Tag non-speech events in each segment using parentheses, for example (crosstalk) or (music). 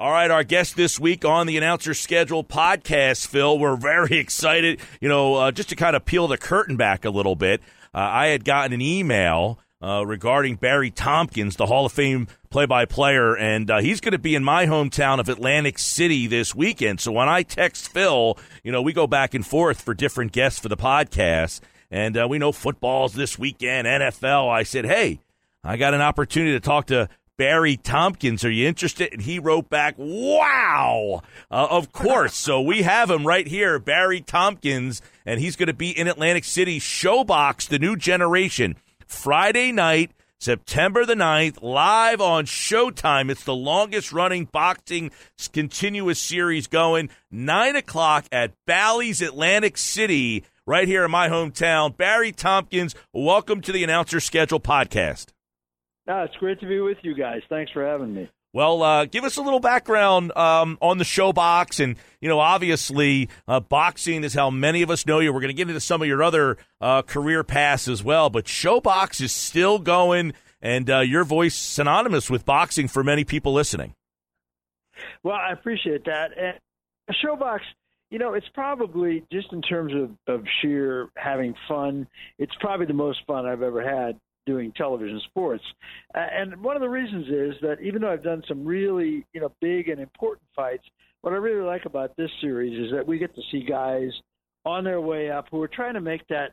All right, our guest this week on the Announcer Schedule podcast, Phil, we're very (laughs) excited. You know, uh, just to kind of peel the curtain back a little bit, uh, I had gotten an email uh, regarding Barry Tompkins, the Hall of Fame play by player, and uh, he's going to be in my hometown of Atlantic City this weekend. So when I text Phil, you know, we go back and forth for different guests for the podcast, and uh, we know football's this weekend, NFL. I said, hey, I got an opportunity to talk to Barry Tompkins. Are you interested? And he wrote back, wow, uh, of course. so we have him right here, Barry Tompkins, and he's going to be in Atlantic City, ShoBox, the new generation, Friday night. September the 9th, live on Showtime. It's the longest running boxing continuous series going. 9 o'clock at Bally's Atlantic City, right here in my hometown. Barry Tompkins, welcome to the Announcer Schedule podcast. No, it's great to be with you guys. Thanks for having me. Well, uh, give us a little background um, on the ShoBox, and you know, obviously, uh, boxing is how many of us know you. We're going to get into some of your other uh, career paths as well, but ShoBox is still going, and uh, your voice synonymous with boxing for many people listening. Well, I appreciate that. And ShoBox, you know, it's probably just in terms of, of sheer having fun. It's probably the most fun I've ever had doing television sports. Uh, and one of the reasons is that even though I've done some really, you know, big and important fights, what I really like about this series is that we get to see guys on their way up who are trying to make that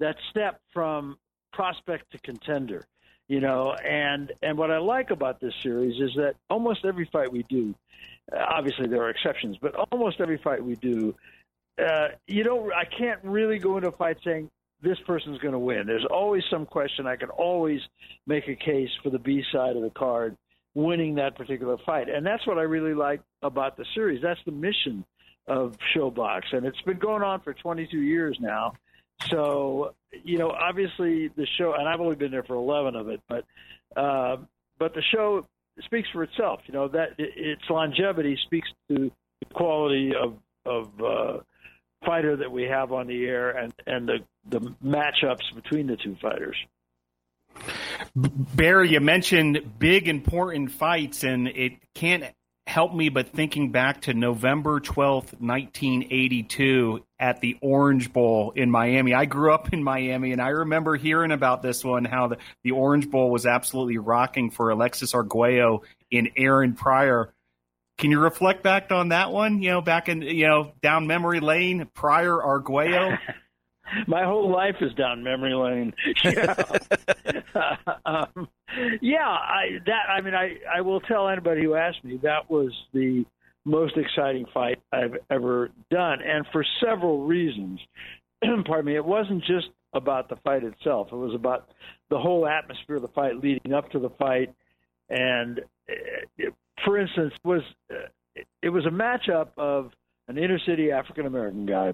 that step from prospect to contender. You know, and and what I like about this series is that almost every fight we do, uh, obviously there are exceptions, but almost every fight we do, uh, you don't. I can't really go into a fight saying this person's going to win. There's always some question. I can always make a case for the B side of the card winning that particular fight. And that's what I really like about the series. That's the mission of ShoBox. And it's been going on for 22 years now. So, you know, obviously the show, and I've only been there for 11 of it, but, uh, but the show speaks for itself. You know, that its longevity speaks to the quality of, of, uh, fighter that we have on the air and, and the, the matchups between the two fighters. Barry, you mentioned big important fights, and it can't help me but thinking back to November 12th, 1982 at the Orange Bowl in Miami. I grew up in Miami and I remember hearing about this one, how the, the Orange Bowl was absolutely rocking for Alexis Arguello in Aaron Pryor. Can you reflect back on that one? You know, back in you know down memory lane, Pryor Arguello. (laughs) My whole life is down memory lane. (laughs) Yeah, (laughs) um, yeah. I that I mean, I I will tell anybody who asks me that was the most exciting fight I've ever done, and for several reasons. (clears throat) Pardon me. It wasn't just about the fight itself. It was about the whole atmosphere of the fight leading up to the fight, and it, for instance, was it was a matchup of an inner city African American guy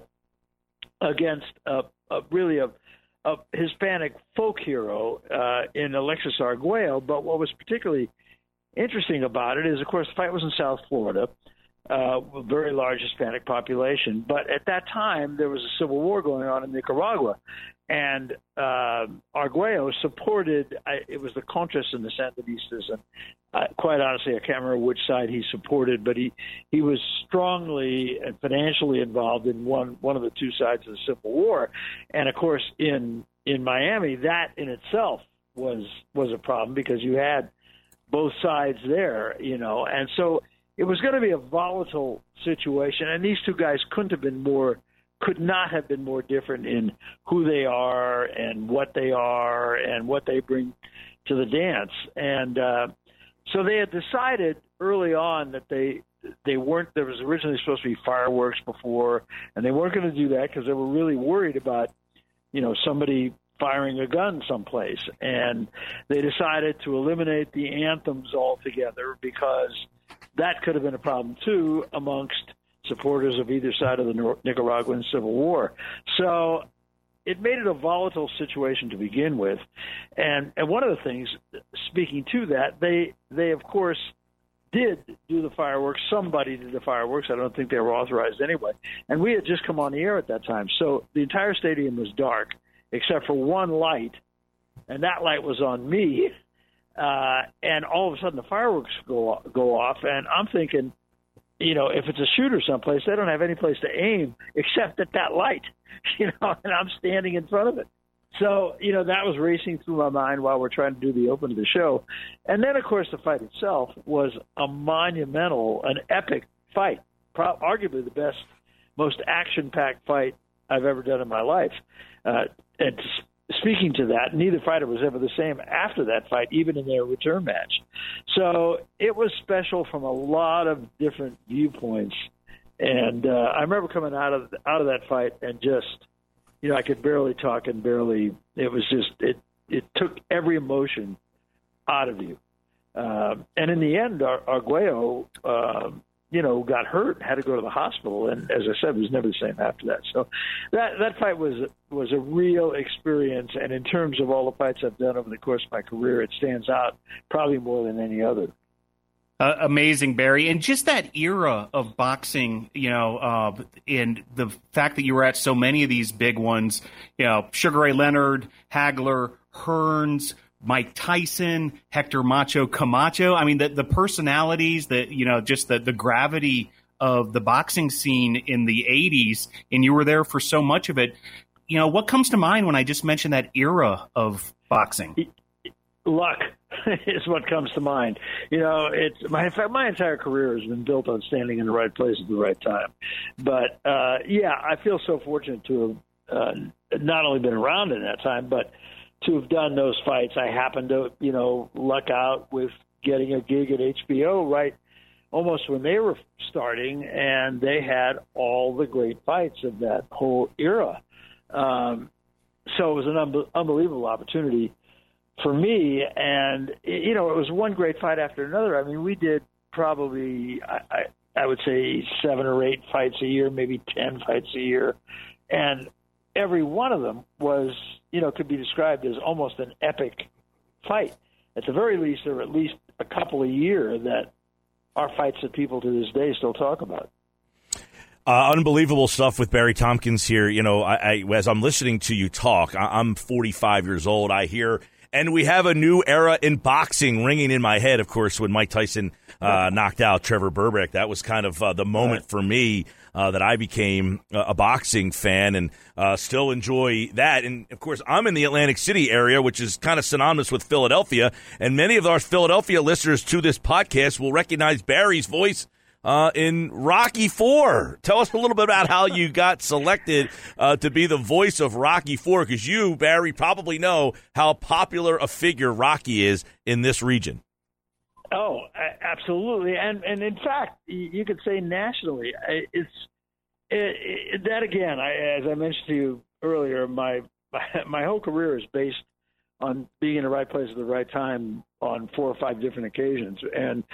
against a, a really a, a Hispanic folk hero uh, in Alexis Arguello. But what was particularly interesting about it is, of course, the fight was in South Florida, uh, a very large Hispanic population. But at that time, there was a civil war going on in Nicaragua, and uh, Arguello supported. I, it was the Contras and the Sandinistas, and uh, quite honestly, I can't remember which side he supported, but he he was strongly and financially involved in one one of the two sides of the Civil War, and of course in in Miami, that in itself was was a problem because you had both sides there, you know, and so it was going to be a volatile situation, and these two guys couldn't have been more could not have been more different in who they are and what they are and what they bring to the dance. And uh, so they had decided early on that they they weren't. There was originally supposed to be fireworks before, and they weren't going to do that because they were really worried about, you know, somebody firing a gun someplace. And they decided to eliminate the anthems altogether because that could have been a problem too amongst supporters of either side of the Nicaraguan Civil War. So it made it a volatile situation to begin with. And and one of the things, speaking to that, they they of course did do the fireworks. Somebody did the fireworks. I don't think they were authorized anyway. And we had just come on the air at that time, so the entire stadium was dark except for one light, and that light was on me. Uh, and all of a sudden, the fireworks go go off, and I'm thinking, you know, if it's a shooter someplace, they don't have any place to aim except at that light, (laughs) you know, and I'm standing in front of it. So, you know, that was racing through my mind while we're trying to do the open of the show. And then, of course, the fight itself was a monumental, an epic fight, Pro- arguably the best, most action packed fight I've ever done in my life. Uh, and speaking to that, neither fighter was ever the same after that fight, even in their return match. So it was special from a lot of different viewpoints. And uh, I remember coming out of out of that fight and just, you know, I could barely talk and barely. It was just it it took every emotion out of you. Uh, and in the end, Arguello, uh, you know, got hurt, had to go to the hospital, and as I said, was never the same after that. So that that fight was was a real experience, and in terms of all the fights I've done over the course of my career, it stands out probably more than any other. Uh, amazing, Barry, and just that era of boxing, you know, uh, and the fact that you were at so many of these big ones, you know, Sugar Ray Leonard, Hagler, Hearns, Mike Tyson, Hector Macho Camacho. I mean, the, the personalities, the you know, just the the gravity of the boxing scene in the '80s, and you were there for so much of it. You know, what comes to mind when I just mentioned that era of boxing? Luck (laughs) is what comes to mind. You know, it's my in fact my entire career has been built on standing in the right place at the right time. But uh, yeah, I feel so fortunate to have uh, not only been around in that time, but to have done those fights. I happened to, you know, luck out with getting a gig at HBO right almost when they were starting, and they had all the great fights of that whole era. Um, so it was an un- unbelievable opportunity for me, and you know, it was one great fight after another. I mean, we did probably, I, I, I would say, seven or eight fights a year, maybe ten fights a year, and every one of them was, you know, could be described as almost an epic fight. At the very least, there were at least a couple a year that are fights that people to this day still talk about. Uh, unbelievable stuff with Barry Tompkins here. You know, I, I, as I'm listening to you talk, I, I'm 45 years old. I hear, and we have a new era in boxing ringing in my head. Of course, when Mike Tyson uh, knocked out Trevor Berbick, that was kind of uh, the moment for me uh, that I became a boxing fan and uh, still enjoy that. And of course, I'm in the Atlantic City area, which is kind of synonymous with Philadelphia. And many of our Philadelphia listeners to this podcast will recognize Barry's voice. Uh, in Rocky Four. Tell us a little bit about how you got selected uh, to be the voice of Rocky Four, because you, Barry, probably know how popular a figure Rocky is in this region. Oh, absolutely, and and in fact, you could say nationally, it's it, it, that again. I, as I mentioned to you earlier, my my whole career is based on being in the right place at the right time on four or five different occasions, and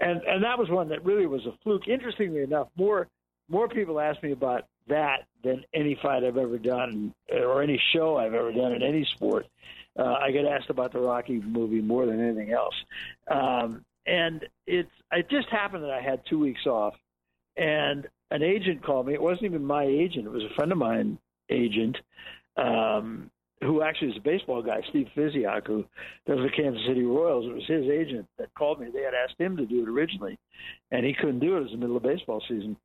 and and that was one that really was a fluke. Interestingly enough, more more people ask me about that than any fight I've ever done or any show I've ever done in any sport. Uh, I get asked about the Rocky movie more than anything else, um, and it's it just happened that I had two weeks off, and an agent called me. It wasn't even my agent; it was a friend of mine agent, um, who actually is a baseball guy, Steve Physioc, who does the Kansas City Royals. It was his agent that called me. They had asked him to do it originally, and he couldn't do it. It was the middle of baseball season,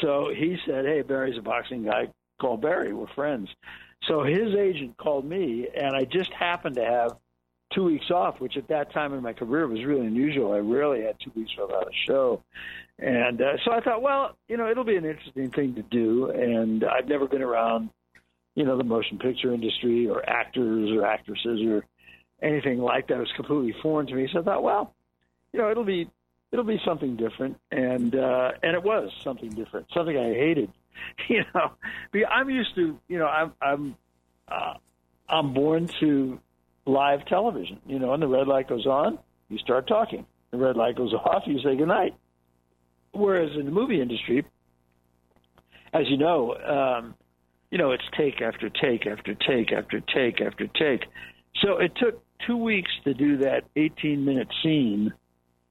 so he said, "Hey, Barry's a boxing guy. Call Barry. We're friends." So his agent called me, and I just happened to have two weeks off, which at that time in my career was really unusual. I rarely had two weeks without a show. And uh, so I thought, well, you know, it'll be an interesting thing to do. And I've never been around, you know, the motion picture industry or actors or actresses or anything like that. It was completely foreign to me. So I thought, well, you know, it'll be it'll be something different. And uh, and it was something different, something I hated (laughs) you know, I'm used to, you know, I'm I'm uh, I'm born to live television. You know, and the red light goes on, you start talking. The red light goes (laughs) off, you say goodnight. whereas in the movie industry, as you know, um, you know it's take after take after take after take after take. So it took two weeks to do that 18 minute scene,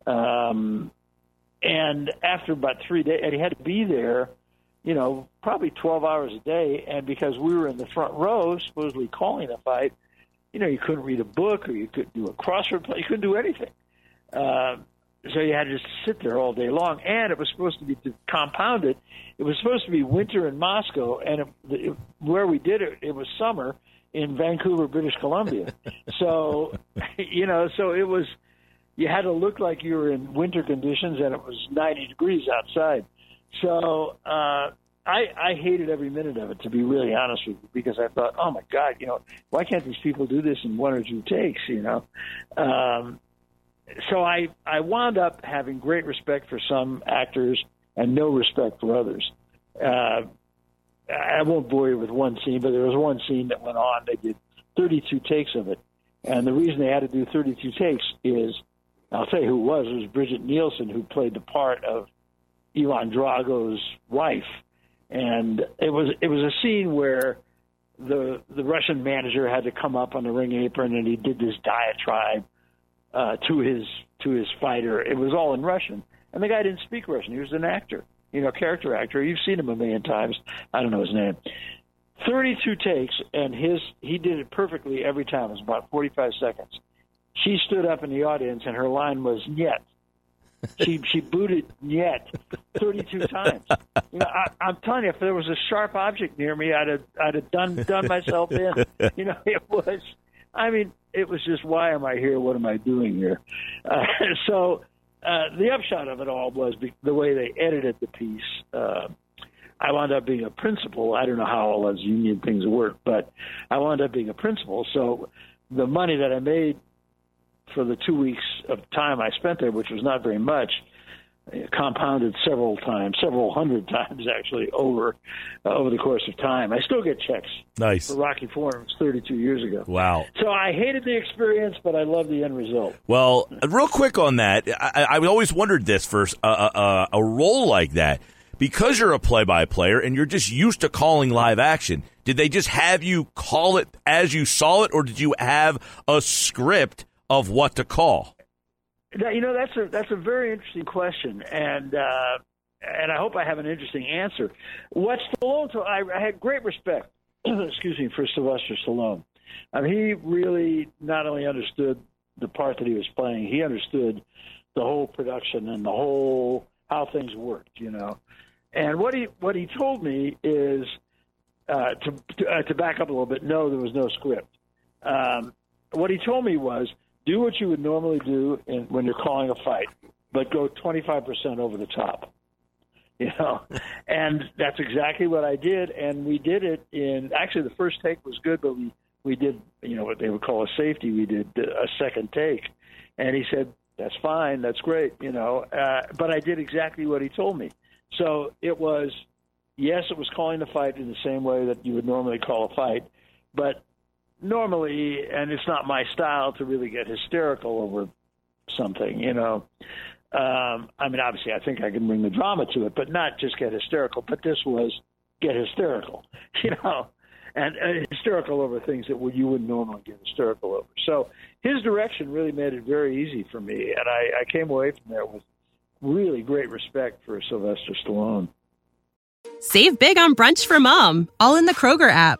um, and after about three days, and he had to be there, you know, probably 12 hours a day. And because we were in the front row, supposedly calling the fight, you know, you couldn't read a book or you couldn't do a crossword play, you couldn't do anything. Uh, so you had to just sit there all day long. And it was supposed to be to compound it. It was supposed to be winter in Moscow, and it, it, where we did it, it was summer in Vancouver, British Columbia. (laughs) so, you know, so it was. You had to look like you were in winter conditions, and it was 90 degrees outside. So uh, I, I hated every minute of it, to be really honest with you, because I thought, oh my God, you know, why can't these people do this in one or two takes? You know, um, so I I wound up having great respect for some actors and no respect for others. Uh, I won't bore you with one scene, but there was one scene that went on. They did 32 takes of it, and the reason they had to do 32 takes is, I'll tell you who it was. It was Brigitte Nielsen who played the part of Ivan Drago's wife, and it was it was a scene where the the Russian manager had to come up on the ring apron and he did this diatribe uh, to his to his fighter. It was all in Russian, and the guy didn't speak Russian. He was an actor, you know, character actor. You've seen him a million times. I don't know his name. Thirty-two takes, and his he did it perfectly every time. It was about forty-five seconds. She stood up in the audience, and her line was "Yet." She she booted "Yet" thirty-two times. You know, I, I'm telling you, if there was a sharp object near me, I'd have I'd have done done myself in. (laughs) You know, it was I mean, it was just, why am I here? What am I doing here? Uh, (laughs) so uh, the upshot of it all was be- the way they edited the piece. Uh, I wound up being a principal. I don't know how all those union things work, but I wound up being a principal. So the money that I made for the two weeks of time I spent there, which was not very much, compounded several times, several hundred (laughs) times actually over uh, over the course of time. I still get checks. Nice for Rocky Forums 32 years ago. Wow. So I hated the experience, but I love the end result. Well, real quick on that, I, I always wondered this for a, a, a role like that. Because you're a play-by-player and you're just used to calling live action, did they just have you call it as you saw it, or did you have a script of what to call? You know, that's a that's a very interesting question, and uh, and I hope I have an interesting answer. What Stallone, so I, I had great respect, (clears throat) excuse me, for Sylvester Stallone. I mean, he really not only understood the part that he was playing, he understood the whole production and the whole how things worked. You know, and what he what he told me is uh, to to, uh, to back up a little bit. No, there was no script. Um, what he told me was do what you would normally do in, when you're calling a fight, but go 25% over the top. You know, (laughs) and that's exactly what I did, and we did it in. Actually, the first take was good, but we we did you know what they would call a safety. We did a second take, and he said that's fine, that's great, you know. Uh, but I did exactly what he told me. So it was, yes, it was calling the fight in the same way that you would normally call a fight, but normally, and it's not my style to really get hysterical over something, you know. Um, I mean, obviously, I think I can bring the drama to it, but not just get hysterical. But this was get hysterical, (laughs) you know, and, and hysterical over things that you wouldn't normally get hysterical over. So his direction really made it very easy for me, and I, I came away from there with really great respect for Sylvester Stallone. Save big on brunch for mom, all in the Kroger app.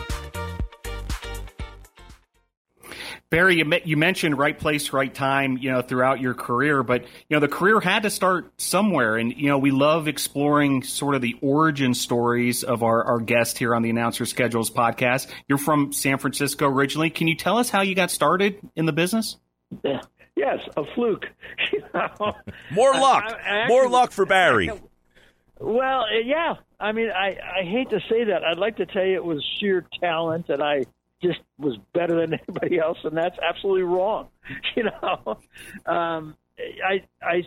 Barry, you, you mentioned right place, right time, you know, throughout your career, but you know, the career had to start somewhere, and you know, we love exploring sort of the origin stories of our, our guest here on the Announcer Schedules podcast. You're from San Francisco originally. Can you tell us how you got started in the business? Yeah. Yes, a fluke. (laughs) More luck. I, I actually, More luck for Barry. (laughs) Well, uh, yeah. I mean, I I hate to say that. I'd like to tell you it was sheer talent that I just was better than (laughs) anybody else, and that's absolutely wrong. (laughs) You know, um, I I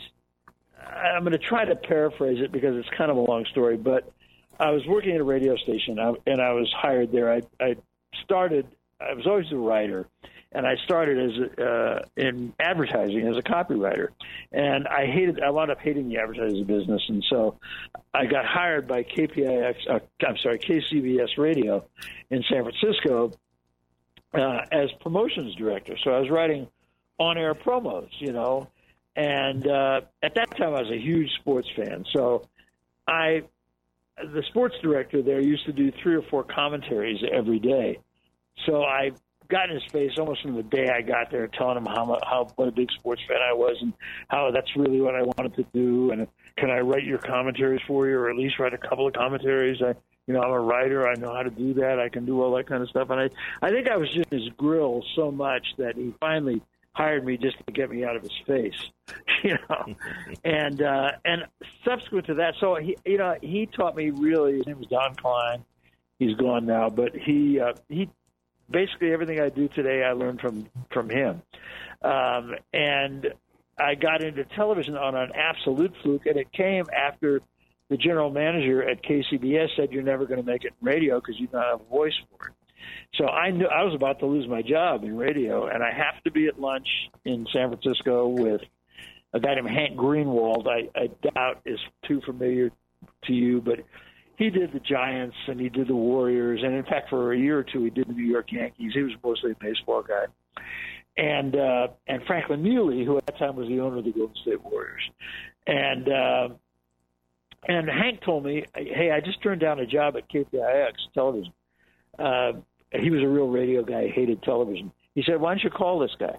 I'm going to try to paraphrase it because it's kind of a long story, but I was working at a radio station and I was hired there. I I started. I was always a writer, and I started as uh, in advertising as a copywriter, and I hated. I wound up hating the advertising business, and so I got hired by KPIX. Uh, I'm sorry, KCBS Radio in San Francisco uh, as promotions director. So I was writing on-air promos, you know, and uh, at that time I was a huge sports fan. So I, the sports director there, used to do three or four commentaries every day. So I got in his face almost from the day I got there, telling him how how what a big sports fan I was and how that's really what I wanted to do. And can I write your commentaries for you, or at least write a couple of commentaries? I you know, I'm a writer. I know how to do that. I can do all that kind of stuff. And I, I think I was just his grill so much that he finally hired me just to get me out of his face, (laughs) you know. (laughs) and uh, and subsequent to that, so he, you know, he taught me really. His name was Don Klein. He's gone now, but he uh, he basically everything I do today I learned from from him. Um, and I got into television on an absolute fluke, and it came after the general manager at KCBS said you're never going to make it in radio because you don't have a voice for it. So I knew I was about to lose my job in radio, and I happened to be at lunch in San Francisco with a guy named Hank Greenwald. I, I doubt is too familiar to you, but he did the Giants and he did the Warriors, and in fact, for a year or two, he did the New York Yankees. He was mostly a baseball guy, and uh, and Franklin Mieuli, who at that time was the owner of the Golden State Warriors, and uh, and Hank told me, "Hey, I just turned down a job at KPIX television." Uh, he was a real radio guy, hated television. He said, "Why don't you call this guy?"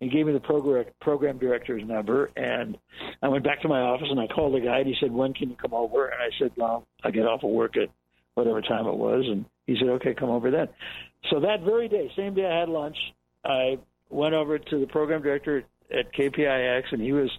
And he gave me the program program director's number, and I went back to my office and I called the guy. and He said, "When can you come over?" And I said, "Well, I get off of work at whatever time it was." And he said, "Okay, come over then." So that very day, same day I had lunch, I went over to the program director at KPIX, and he was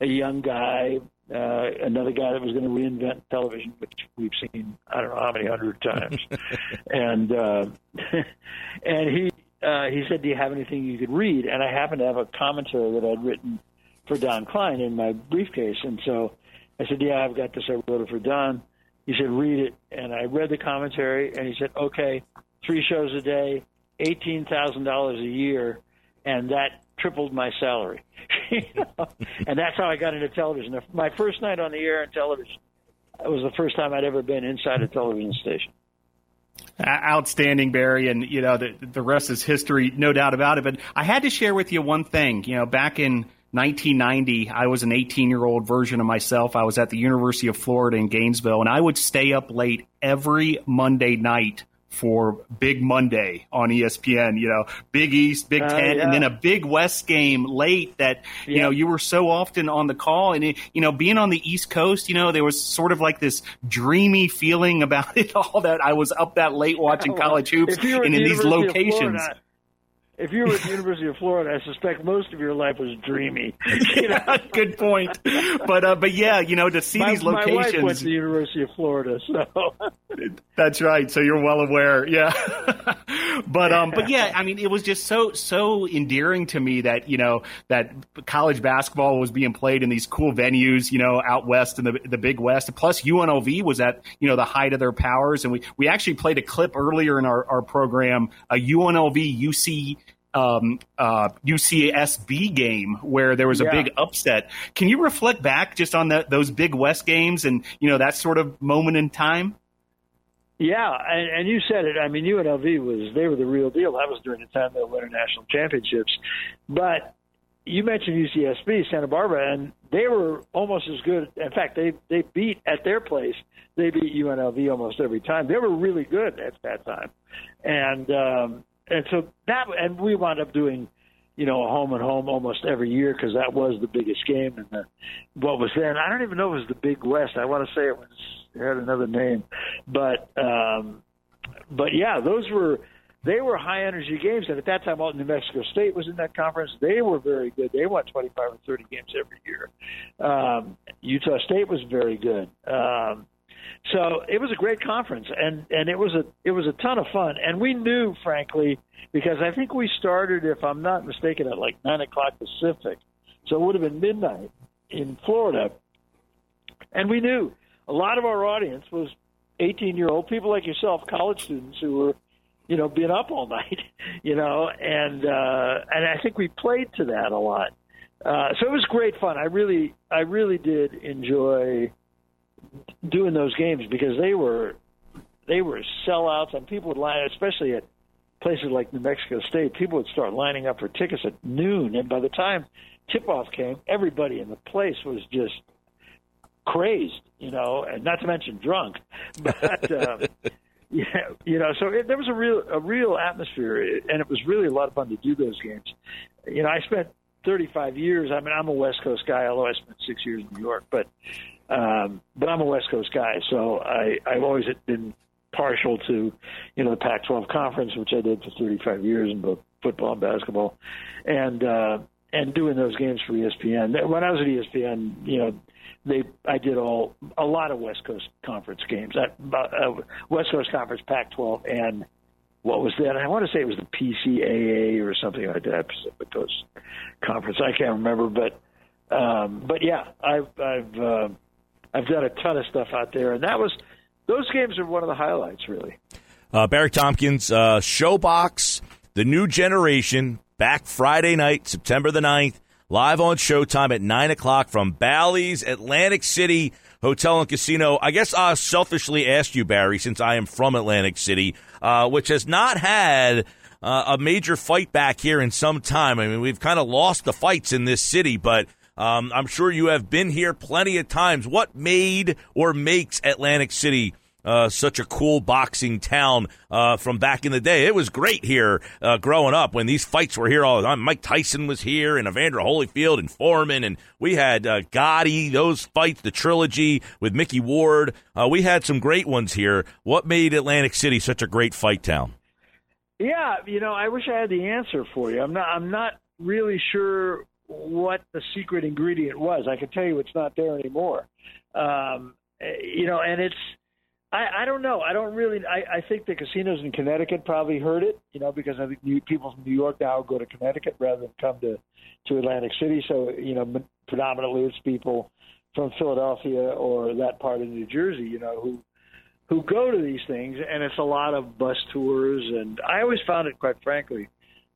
a young guy, uh, another guy that was going to reinvent television, which we've seen I don't know how many hundred times, (laughs) and uh, (laughs) and he uh, he said, "Do you have anything you could read?" And I happened to have a commentary that I'd written for Don Klein in my briefcase, and so I said, "Yeah, I've got this. I wrote it for Don." He said, "Read it," and I read the commentary, and he said, "Okay, three shows a day, eighteen thousand dollars a year." And that tripled my salary. (laughs) (laughs) And that's how I got into television. My first night on the air in television it was the first time I'd ever been inside a television station. Outstanding, Barry, and you know the the rest is history, no doubt about it. But I had to share with you one thing. You know, back in 1990, I was an 18 year old version of myself. I was at the University of Florida in Gainesville, and I would stay up late every Monday night for Big Monday on ESPN, you know, Big East, Big uh, Ten, yeah. and then a Big West game late that, you yeah. know, you were so often on the call. And, it, you know, being on the East Coast, you know, there was sort of like this dreamy feeling about (laughs) it all that I was up that late watching (laughs) college hoops and in these locations. Florida, if you were at the University of Florida, I suspect most of your life was dreamy. (laughs) You know? Good point. But uh, but yeah, you know, to see my, these locations. My wife went to the University of Florida, so that's right. So you're well aware, yeah. (laughs) but um, but yeah, I mean, it was just so so endearing to me that you know that college basketball was being played in these cool venues, you know, out west in the the Big West. Plus, UNLV was at you know the height of their powers, and we we actually played a clip earlier in our our program, a UNLV UC um, uh, UCSB game where there was a yeah. big upset. Can you reflect back just on the, those big West games and you know that sort of moment in time? Yeah, and, and you said it. I mean, UNLV was they were the real deal. That was during the time they won national championships. But you mentioned UCSB, Santa Barbara, and they were almost as good. In fact, they they beat at their place. They beat UNLV almost every time. They were really good at that time, and um, and so that and we wound up doing you know a home and home almost every year because that was the biggest game and what was then I don't even know if it was the Big West. I want to say it was it had another name. But um but yeah those were they were high energy games. And at that time all New Mexico State was in that conference. They were very good. They won 25 or 30 games every year. Um Utah State was very good. Um So it was a great conference, and and it was a it was a ton of fun. And we knew, frankly, because I think we started, if I'm not mistaken, at like nine o'clock Pacific, so it would have been midnight in Florida. And we knew a lot of our audience was 18 year old people like yourself, college students who were, you know, being up all (laughs) night, you know, and uh, and I think we played to that a lot. Uh, so it was great fun. I really, I really did enjoy doing those games because they were they were sellouts, and people would line, especially at places like New Mexico State. People would start lining up for tickets at noon, and by the time tip off came, everybody in the place was just crazed, you know, and not to mention drunk. (laughs) But uh, (laughs) yeah, you know, so it, there was a real a real atmosphere, and it was really a lot of fun to do those games. You know, I spent 35 years. I mean, I'm a West Coast guy, although I spent six years in New York, but um, but I'm a West Coast guy, so I I've always been partial to, you know, the Pac-12 conference, which I did for 35 years in both football and basketball, and uh, and doing those games for ESPN. When I was at ESPN, you know, they I did all a lot of West Coast Conference games. That uh, West Coast Conference, Pac-12, and what was that? I want to say it was the PCAA or something like that, Pacific Coast Conference. I can't remember, but um, but yeah, I've I've uh, I've done a ton of stuff out there, and that was those games are one of the highlights, really. Uh, Barry Tompkins, uh, ShoBox, the new generation, back Friday night, September the 9th, live on Showtime at 9 o'clock from Bally's Atlantic City Hotel and Casino. I guess I'll selfishly asked you, Barry, since I am from Atlantic City, uh, which has not had uh, a major fight back here in some time. I mean, we've kind of lost the fights in this city, but um, I'm sure you have been here plenty of times. What made or makes Atlantic City uh, such a cool boxing town uh, from back in the day. It was great here uh, growing up when these fights were here all the time. Mike Tyson was here, and Evander Holyfield, and Foreman, and we had uh, Gatti. Those fights, the trilogy with Micky Ward. Uh, we had some great ones here. What made Atlantic City such a great fight town? Yeah, you know, I wish I had the answer for you. I'm not. I'm not really sure what the secret ingredient was. I can tell you it's not there anymore. Um, you know, and it's I, I don't know. I don't really. I, I think the casinos in Connecticut probably heard it, you know, because I think new, people from New York now go to Connecticut rather than come to to Atlantic City. So you know, predominantly it's people from Philadelphia or that part of New Jersey, you know, who who go to these things, and it's a lot of bus tours. And I always found it, quite frankly,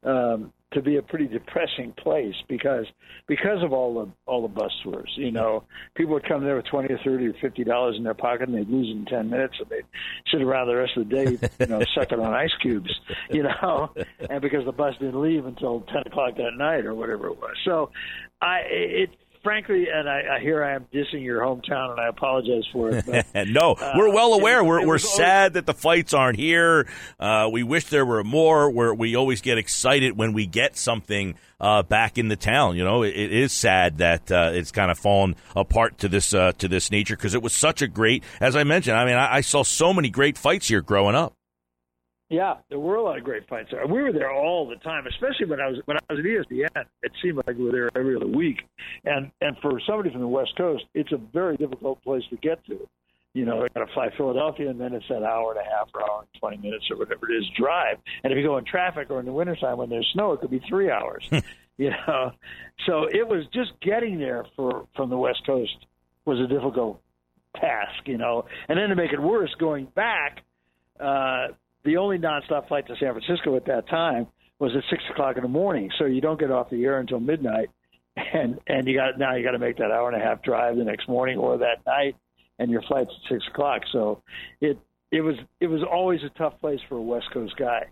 um, to be a pretty depressing place because because of all the all the bus tours. You know, people would come there with twenty or thirty or fifty dollars in their pocket and they'd lose it in ten minutes and they'd sit around the rest of the day, you know, (laughs) sucking on ice cubes, you know, and because the bus didn't leave until ten o'clock that night or whatever it was. So I it frankly, and I, I here I am dissing your hometown, and I apologize for it. But, (laughs) no, uh, we're well aware. we're we're sad that the fights aren't here. Uh, we wish there were more. Where we always get excited when we get something uh, back in the town. You know, it, it is sad that uh, it's kind of fallen apart to this uh, to this nature because it was such a great. As I mentioned, I mean, I, I saw so many great fights here growing up. Yeah, there were a lot of great fights there. We were there all the time, especially when I was when I was at ESPN. It seemed like we were there every other week, and and for somebody from the West Coast, it's a very difficult place to get to. You know, you got to fly Philadelphia, and then it's an hour and a half or hour and twenty minutes or whatever it is drive. And if you go in traffic or in the wintertime when there's snow, it could be three hours. (laughs) you know, so it was just getting there for from the West Coast was a difficult task. You know, and then to make it worse, going back. Uh, the only nonstop flight to San Francisco at that time was at six o'clock in the morning. So you don't get off the air until midnight, and and you got now you got to make that hour and a half drive the next morning or that night, and your flight's at six o'clock. So it it was it was always a tough place for a West Coast guy,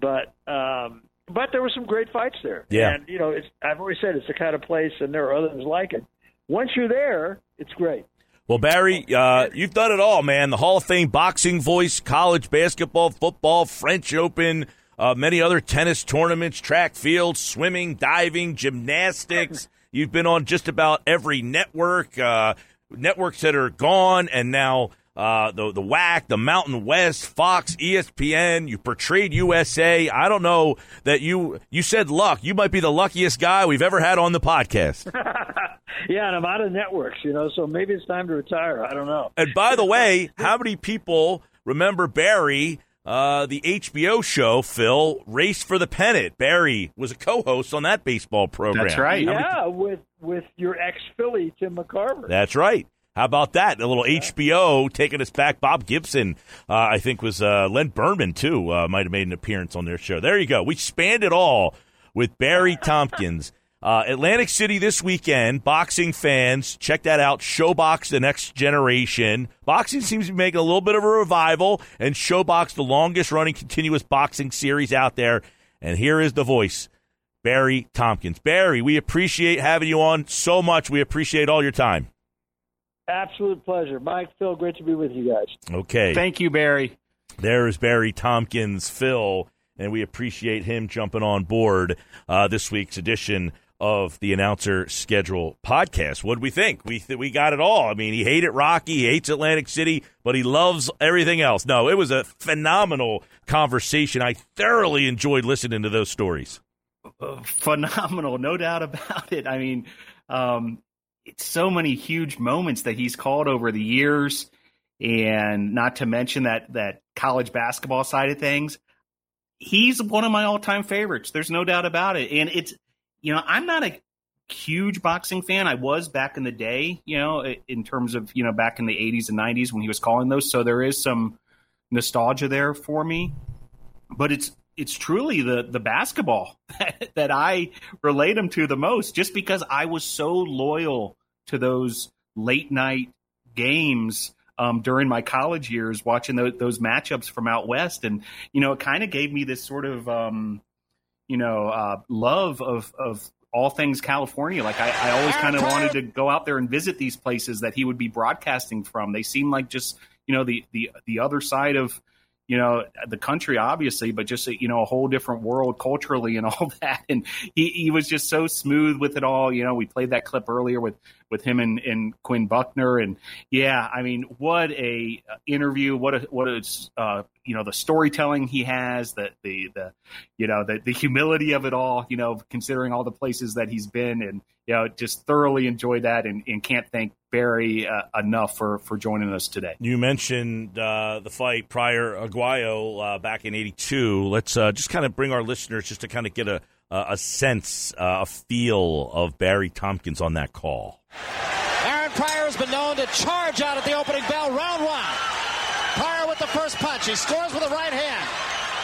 but um, but there were some great fights there. Yeah, and you know it's I've always said it's the kind of place, and there are others like it. Once you're there, it's great. Well, Barry, uh, you've done it all, man. The Hall of Fame boxing voice, college basketball, football, French Open, uh, many other tennis tournaments, track field, swimming, diving, gymnastics. You've been on just about every network, uh, networks that are gone, and now uh, the the WAC, the Mountain West, Fox, ESPN. You portrayed USA. I don't know that you you said luck. You might be the luckiest guy we've ever had on the podcast. (laughs) yeah, and I'm out of networks, you know, so maybe it's time to retire. I don't know. And by the way, (laughs) how many people remember Barry? Uh, the HBO show, Phil, Race for the Pennant. Barry was a co-host on that baseball program. That's right. Yeah, with with your ex Philly, Tim McCarver. That's right. How about that? A little HBO taking us back. Bob Gibson, uh, I think, was uh, Len Berman, too, uh, might have made an appearance on their show. There you go. We spanned it all with Barry (laughs) Tompkins. Uh, Atlantic City this weekend. Boxing fans, check that out. ShoBox The Next Generation. Boxing seems to be making a little bit of a revival, and ShoBox, the longest running continuous boxing series out there. And here is the voice, Barry Tompkins. Barry, we appreciate having you on so much. We appreciate all your time. Absolute pleasure. Mike, Phil, great to be with you guys. Okay. Thank you, Barry. There is Barry Tompkins, Phil, and we appreciate him jumping on board uh, this week's edition of the announcer schedule podcast. What do we think? We th- we got it all. I mean, he hated Rocky, he hates Atlantic City, but he loves everything else. No, it was a phenomenal conversation. I thoroughly enjoyed listening to those stories. Uh, phenomenal, no doubt about it. I mean, um, it's so many huge moments that he's called over the years, and not to mention that that college basketball side of things. He's one of my all time favorites. There's no doubt about it, and it's you know I'm not a huge boxing fan. I was back in the day, you know, in terms of you know back in the 80s and 90s when he was calling those. So there is some nostalgia there for me, but it's it's truly the the basketball that, (laughs) that I relate him to the most, just because I was so loyal to those late night games um, during my college years, watching those, those matchups from out west, and you know, it kind of gave me this sort of um, you know uh, love of of all things California. Like I, I always kind of wanted to go out there and visit these places that he would be broadcasting from. They seem like just you know the the the other side of you know the country obviously but just you know a whole different world culturally and all (laughs) that. And he, he was just so smooth with it all. You know we played that clip earlier with with him and, and quinn buckner. And yeah i mean what a interview what a what a uh, you know the storytelling he has the the the you know the, the humility of it all you know considering all the places that he's been. And you know just thoroughly enjoyed that and, and can't thank barry uh, enough for for joining us today. You mentioned uh, the fight Pryor Arguello uh, back in '82. Let's uh, just kind of bring our listeners just to kind of get a a a sense, uh, a feel of Barry Tompkins on that call. Aaron Pryor has been known to charge out at the opening bell, round one. Pryor with the first punch. He scores with the right hand.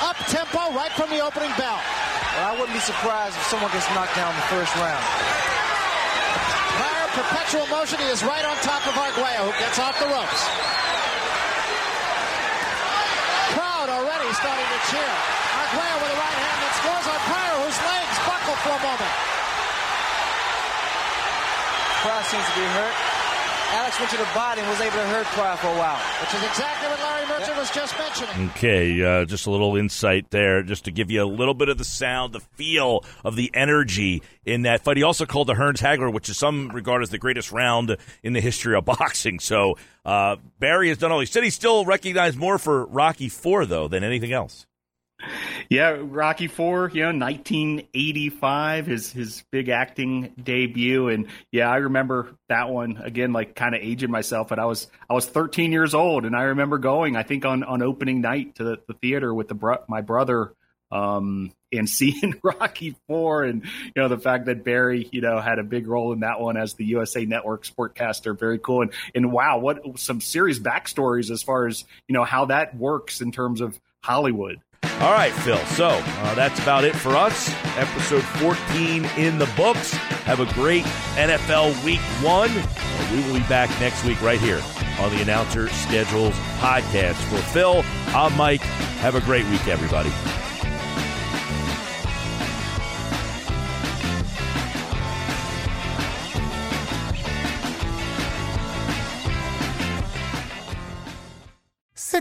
Up tempo right from the opening bell. Well, I wouldn't be surprised if someone gets knocked down in the first round. Pryor, perpetual motion. He is right on top of Arguello, who gets off the ropes. Crowd already starting to cheer. Arguello with the right hand that scores on Pryor, whose legs buckle for a moment. Pryor seems to be hurt. Alex went to the body and was able to hurt Pryor for a while. Which is exactly what Larry Merchant was just mentioning. Okay, uh, just a little insight there, just to give you a little bit of the sound, the feel of the energy in that fight. He also called the Hearns Hagler, which is some regard as the greatest round in the history of (laughs) boxing. So uh, Barry has done all. He said he's still recognized more for Rocky Four though than anything else. Yeah, Rocky Four, you know, 1985, his his big acting debut, and yeah, I remember that one again, like kind of aging myself. But I was I was 13 years old, and I remember going, I think on on opening night to the, the theater with the bro- my brother, um, and (laughs) seeing Rocky Four, and you know the fact that Barry, you know, had a big role in that one as the USA Network sportcaster, very cool, and and wow, what some serious backstories as far as you know how that works in terms of Hollywood. All right, Phil. So uh, that's about it for us. Episode 14 in the books. Have a great NFL Week One. We will be back next week right here on the Announcer Schedules podcast. For Phil, I'm Mike. Have a great week, everybody.